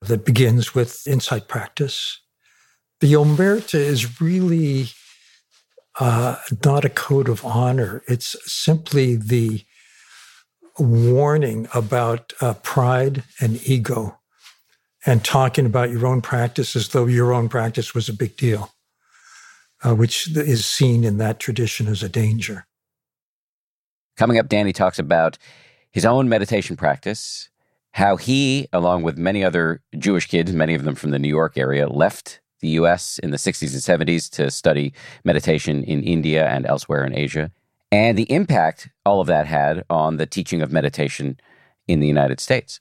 that begins with insight practice. The Omerta is really uh, not a code of honor. It's simply the warning about uh, pride and ego and talking about your own practice as though your own practice was a big deal, uh, which is seen in that tradition as a danger. Coming up, Danny talks about his own meditation practice, how he, along with many other Jewish kids, many of them from the New York area, left the US in the 60s and 70s to study meditation in India and elsewhere in Asia and the impact all of that had on the teaching of meditation in the United States.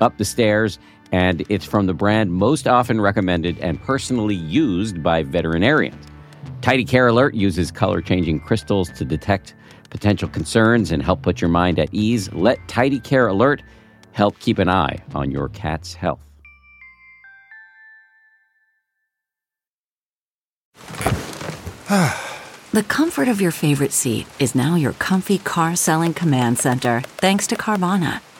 up the stairs. And it's from the brand most often recommended and personally used by veterinarians. Tidy Care Alert uses color changing crystals to detect potential concerns and help put your mind at ease. Let Tidy Care Alert help keep an eye on your cat's health. the comfort of your favorite seat is now your comfy car selling command center, thanks to Carvana.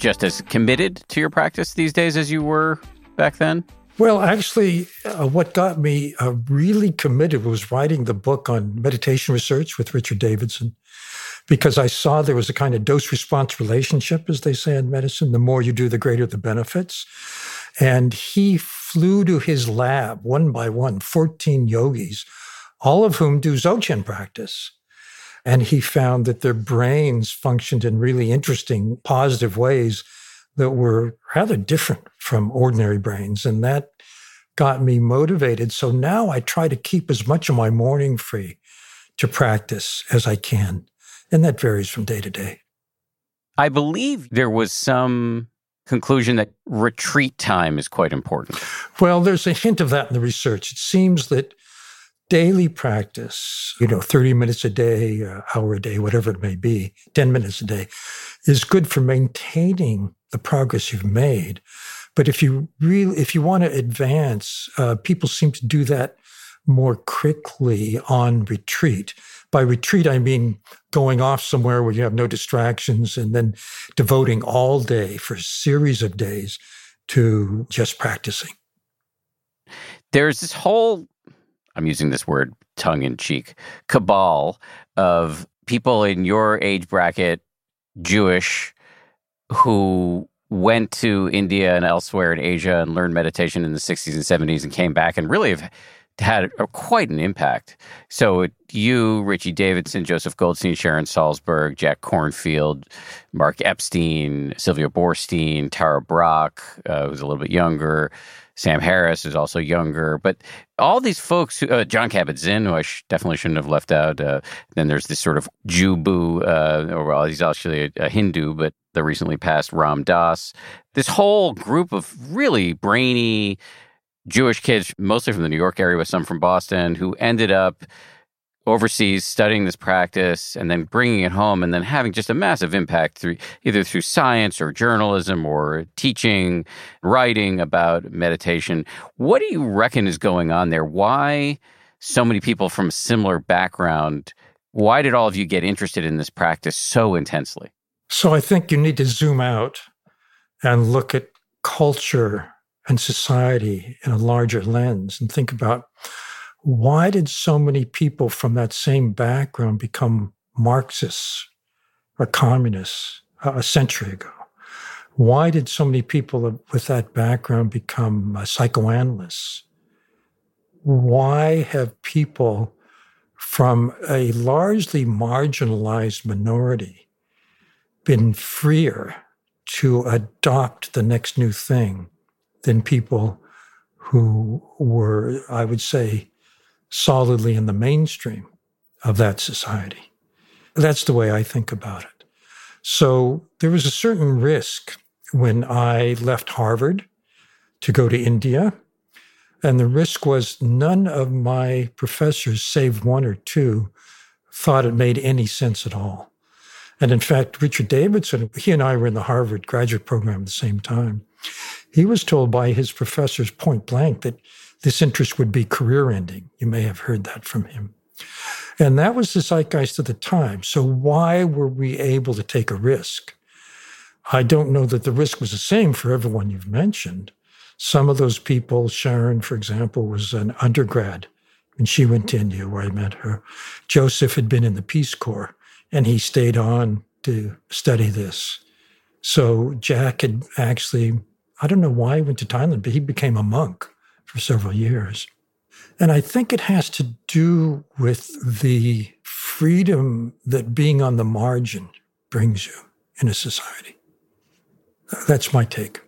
just as committed to your practice these days as you were back then? Well, actually, uh, what got me uh, really committed was writing the book on meditation research with Richard Davidson, because I saw there was a kind of dose response relationship, as they say in medicine. The more you do, the greater the benefits. And he flew to his lab one by one, 14 yogis, all of whom do Dzogchen practice. And he found that their brains functioned in really interesting, positive ways that were rather different from ordinary brains. And that got me motivated. So now I try to keep as much of my morning free to practice as I can. And that varies from day to day. I believe there was some conclusion that retreat time is quite important. Well, there's a hint of that in the research. It seems that daily practice, you know, 30 minutes a day, uh, hour a day, whatever it may be, 10 minutes a day, is good for maintaining the progress you've made. But if you really, if you want to advance, uh, people seem to do that more quickly on retreat. By retreat, I mean going off somewhere where you have no distractions and then devoting all day for a series of days to just practicing. There's this whole I'm using this word tongue in cheek, cabal of people in your age bracket, Jewish, who went to India and elsewhere in Asia and learned meditation in the 60s and 70s and came back and really have had a, quite an impact. So you, Richie Davidson, Joseph Goldstein, Sharon Salzberg, Jack Kornfield, Mark Epstein, Sylvia Boorstein, Tara Brach, uh, who's a little bit younger, Sam Harris is also younger, but all these folks, uh, Jon Kabat-Zinn, who I sh- definitely shouldn't have left out. Uh, then there's this sort of Jubu, uh, or well, he's actually a, a, Hindu, but the recently passed Ram Dass. This whole group of really brainy Jewish kids, mostly from the New York area, with some from Boston, who ended up overseas studying this practice and then bringing it home and then having just a massive impact through either through science or journalism or teaching writing about meditation. What do you reckon is going on there? Why so many people from a similar background why did all of you get interested in this practice so intensely? So i think you need to zoom out and look at culture and society in a larger lens and think about why did so many people from that same background become Marxists or communists a century ago? Why did so many people with that background become uh, psychoanalysts? Why have people from a largely marginalized minority been freer to adopt the next new thing than people who were, I would say, solidly in the mainstream of that society. That's the way I think about it. So there was a certain risk when I left Harvard to go to India. And the risk was none of my professors, save one or two, thought it made any sense at all. And in fact, Richard Davidson, he and I were in the Harvard graduate program at the same time. He was told by his professors point blank that this interest would be career ending. You may have heard that from him. And that was the zeitgeist of the time. So why were we able to take a risk? I don't know that the risk was the same for everyone you've mentioned. Some of those people, Sharon, for example, was an undergrad when she went to India, where I met her. Joseph had been in the Peace Corps and he stayed on to study this. So Jack had actually, I don't know why he went to Thailand, but he became a monk for several years. And I think it has to do with the freedom that being on the margin brings you in a society. That's my take.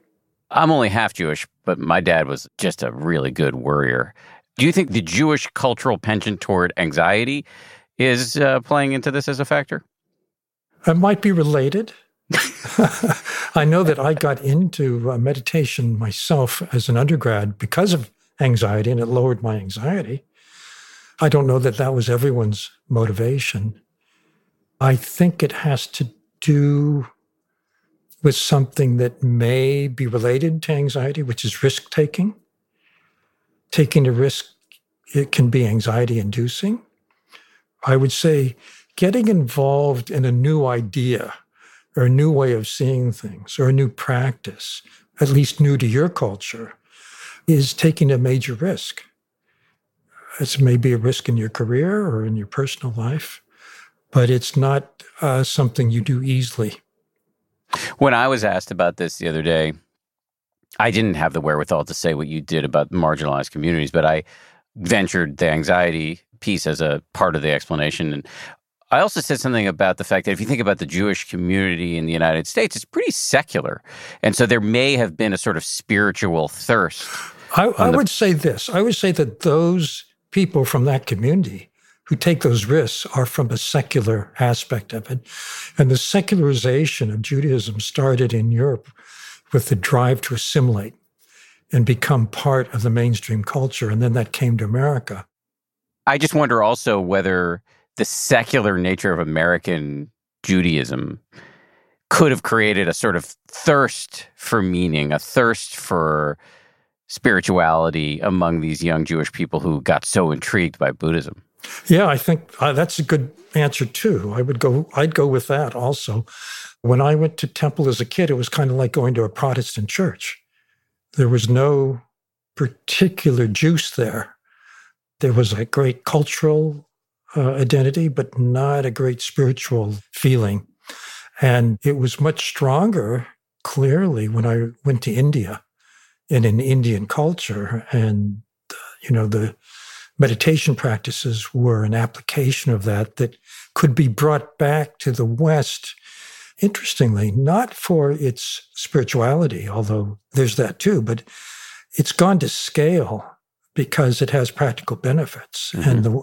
I'm only half Jewish, but my dad was just a really good worrier. Do you think the Jewish cultural penchant toward anxiety is uh, playing into this as a factor? It might be related. I know that I got into uh, meditation myself as an undergrad because of anxiety, and it lowered my anxiety. I don't know that that was everyone's motivation. I think it has to do with something that may be related to anxiety, which is risk taking. Taking a risk, it can be anxiety inducing. I would say getting involved in a new idea or a new way of seeing things or a new practice, at least new to your culture, is taking a major risk. It's maybe a risk in your career or in your personal life, but it's not uh, something you do easily. When I was asked about this the other day, I didn't have the wherewithal to say what you did about marginalized communities, but I ventured the anxiety piece as a part of the explanation. And I also said something about the fact that if you think about the Jewish community in the United States, it's pretty secular. And so there may have been a sort of spiritual thirst. I, I the- would say this I would say that those people from that community who take those risks are from a secular aspect of it. And the secularization of Judaism started in Europe with the drive to assimilate and become part of the mainstream culture. And then that came to America. I just wonder also whether the secular nature of American Judaism could have created a sort of thirst for meaning, a thirst for spirituality among these young Jewish people who got so intrigued by Buddhism. Yeah, I think uh, that's a good answer too. I would go. I'd go with that also. When I went to temple as a kid, it was kind of like going to a Protestant church. There was no particular juice there. There was a great cultural uh, identity, but not a great spiritual feeling. And it was much stronger, clearly, when I went to India and in an Indian culture. And, uh, you know, the meditation practices were an application of that that could be brought back to the West. Interestingly, not for its spirituality, although there's that too, but it's gone to scale because it has practical benefits. Mm-hmm. And the,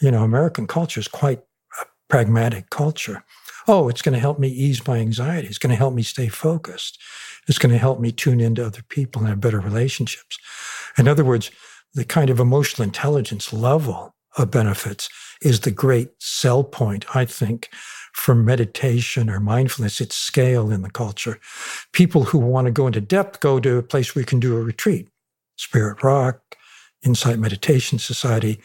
you know, American culture is quite a pragmatic culture. Oh, it's going to help me ease my anxiety. It's going to help me stay focused. It's going to help me tune into other people and have better relationships. In other words, the kind of emotional intelligence level of benefits is the great sell point, I think, for meditation or mindfulness. It's scale in the culture. People who want to go into depth go to a place where you can do a retreat, Spirit Rock, Insight Meditation Society.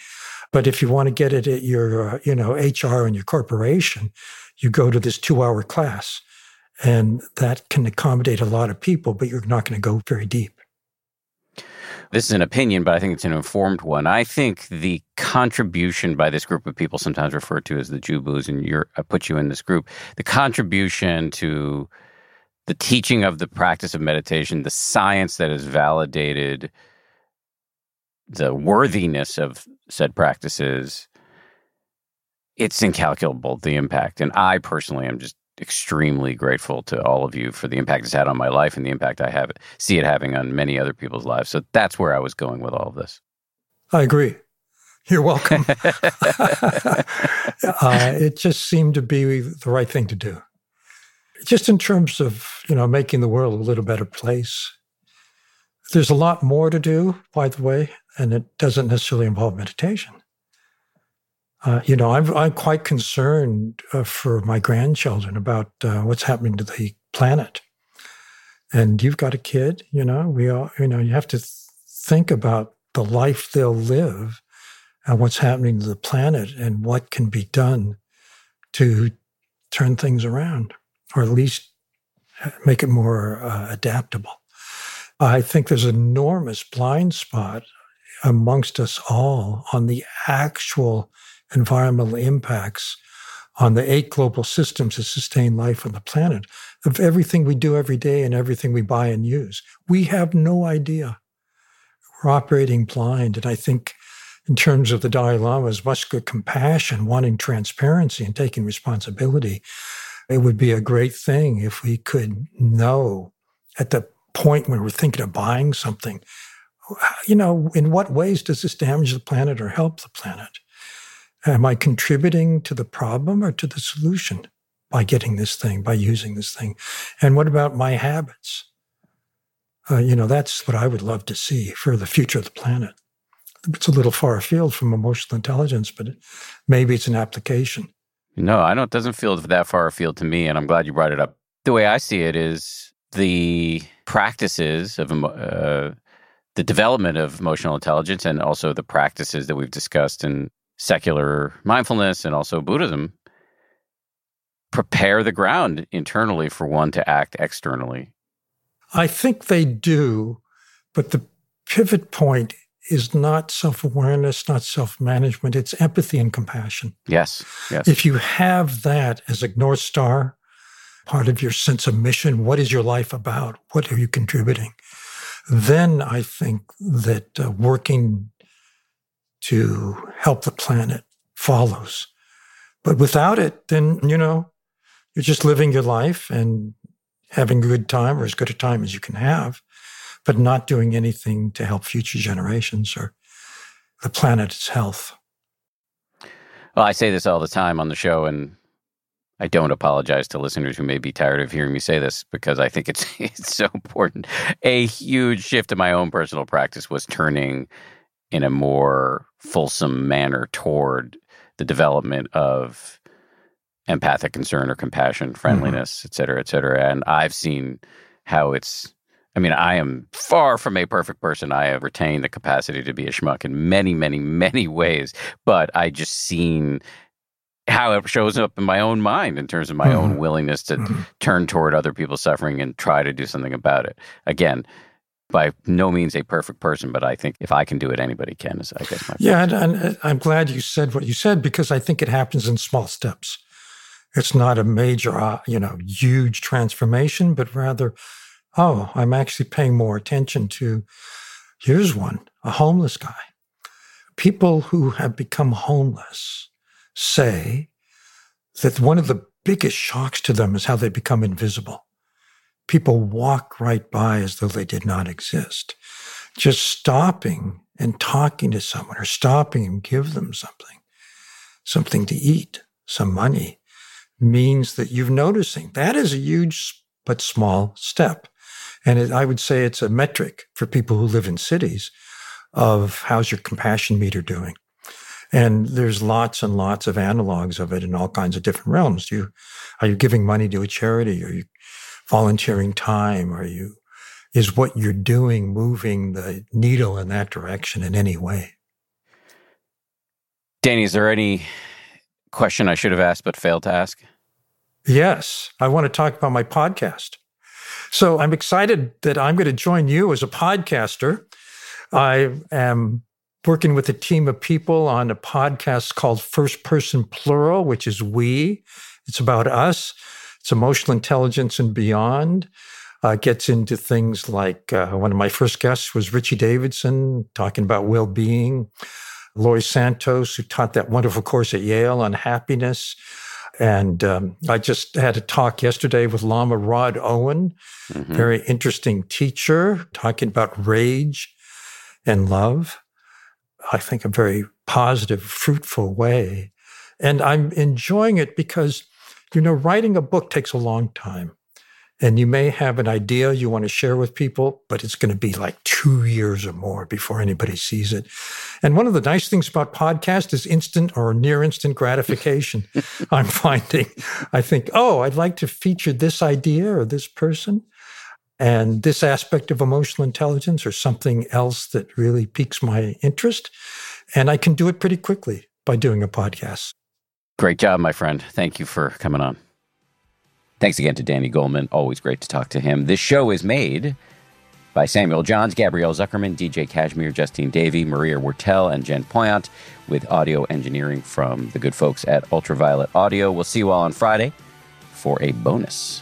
But if you want to get it at your, uh, you know, HR and your corporation, you go to this two-hour class, and that can accommodate a lot of people, but you're not going to go very deep this is an opinion, but I think it's an informed one. I think the contribution by this group of people, sometimes referred to as the Jubus, and you're, I put you in this group, the contribution to the teaching of the practice of meditation, the science that is validated the worthiness of said practices, it's incalculable, the impact. And I personally am just extremely grateful to all of you for the impact it's had on my life and the impact I have see it having on many other people's lives. So that's where I was going with all of this. I agree. You're welcome. uh, it just seemed to be the right thing to do. Just in terms of, you know, making the world a little better place. There's a lot more to do, by the way, and it doesn't necessarily involve meditation. Uh, you know, I'm, I'm quite concerned uh, for my grandchildren about uh, what's happening to the planet. And you've got a kid, you know, we all, you know, you have to th- think about the life they'll live and what's happening to the planet and what can be done to turn things around or at least make it more uh, adaptable. I think there's an enormous blind spot amongst us all on the actual environmental impacts on the eight global systems that sustain life on the planet of everything we do every day and everything we buy and use. We have no idea. We're operating blind. And I think, in terms of the Dalai Lama's much good compassion, wanting transparency and taking responsibility, it would be a great thing if we could know at the point when we're thinking of buying something, you know, in what ways does this damage the planet or help the planet? Am I contributing to the problem or to the solution by getting this thing, by using this thing? And what about my habits? Uh, you know, that's what I would love to see for the future of the planet. It's a little far afield from emotional intelligence, but maybe it's an application. No, I know it doesn't feel that far afield to me, and I'm glad you brought it up The way I see it is the practices of uh, the development of emotional intelligence and also the practices that we've discussed in secular mindfulness and also Buddhism prepare the ground internally for one to act externally. I think they do, but the pivot point is not self awareness, not self management. It's empathy and compassion. Yes. Yes. If you have that as a North Star, part of your sense of mission, what is your life about? What are you contributing? Then I think that uh, working to help the planet follows. But without it, then, you know, you're just living your life and having a good time or as good a time as you can have but not doing anything to help future generations or the planet's health. Well, I say this all the time on the show, and I don't apologize to listeners who may be tired of hearing me say this because I think it's it's so important. A huge shift in my own personal practice was turning in a more fulsome manner toward the development of empathic concern or compassion, mm-hmm. friendliness, mm-hmm. et cetera, et cetera. And I've seen how it's I mean, I am far from a perfect person. I have retained the capacity to be a schmuck in many, many, many ways, but I just seen how it shows up in my own mind in terms of my mm-hmm. own willingness to mm-hmm. turn toward other people's suffering and try to do something about it. Again, by no means a perfect person, but I think if I can do it, anybody can. Is I guess my yeah, and, and I'm glad you said what you said because I think it happens in small steps. It's not a major, uh, you know, huge transformation, but rather oh, I'm actually paying more attention to, here's one, a homeless guy. People who have become homeless say that one of the biggest shocks to them is how they become invisible. People walk right by as though they did not exist. Just stopping and talking to someone or stopping and give them something, something to eat, some money, means that you're noticing. That is a huge but small step. And it, I would say it's a metric for people who live in cities of how's your compassion meter doing. And there's lots and lots of analogs of it in all kinds of different realms. Do you, are you giving money to a charity? Are you volunteering time? Are you, is what you're doing moving the needle in that direction in any way? Danny, is there any question I should have asked but failed to ask? Yes. I want to talk about my podcast. So I'm excited that I'm going to join you as a podcaster. I am working with a team of people on a podcast called First Person Plural, which is we. It's about us. It's emotional intelligence and beyond. Uh, gets into things like uh, one of my first guests was Richie Davidson talking about well being. Laurie Santos, who taught that wonderful course at Yale on happiness. And um, I just had a talk yesterday with Lama Rod Owen, mm-hmm. very interesting teacher, talking about rage and love. I think a very positive, fruitful way. And I'm enjoying it because, you know, writing a book takes a long time. And you may have an idea you want to share with people, but it's going to be like two years or more before anybody sees it. And one of the nice things about podcast is instant or near instant gratification. I'm finding, I think, oh, I'd like to feature this idea or this person and this aspect of emotional intelligence or something else that really piques my interest. And I can do it pretty quickly by doing a podcast. Great job, my friend. Thank you for coming on. Thanks again to Danny Goleman. Always great to talk to him. This show is made by Samuel Johns, Gabrielle Zuckerman, DJ Cashmere, Justine Davey, Maria Wertel, and Jen Poyant, with audio engineering from the good folks at Ultraviolet Audio. We'll see you all on Friday for a bonus.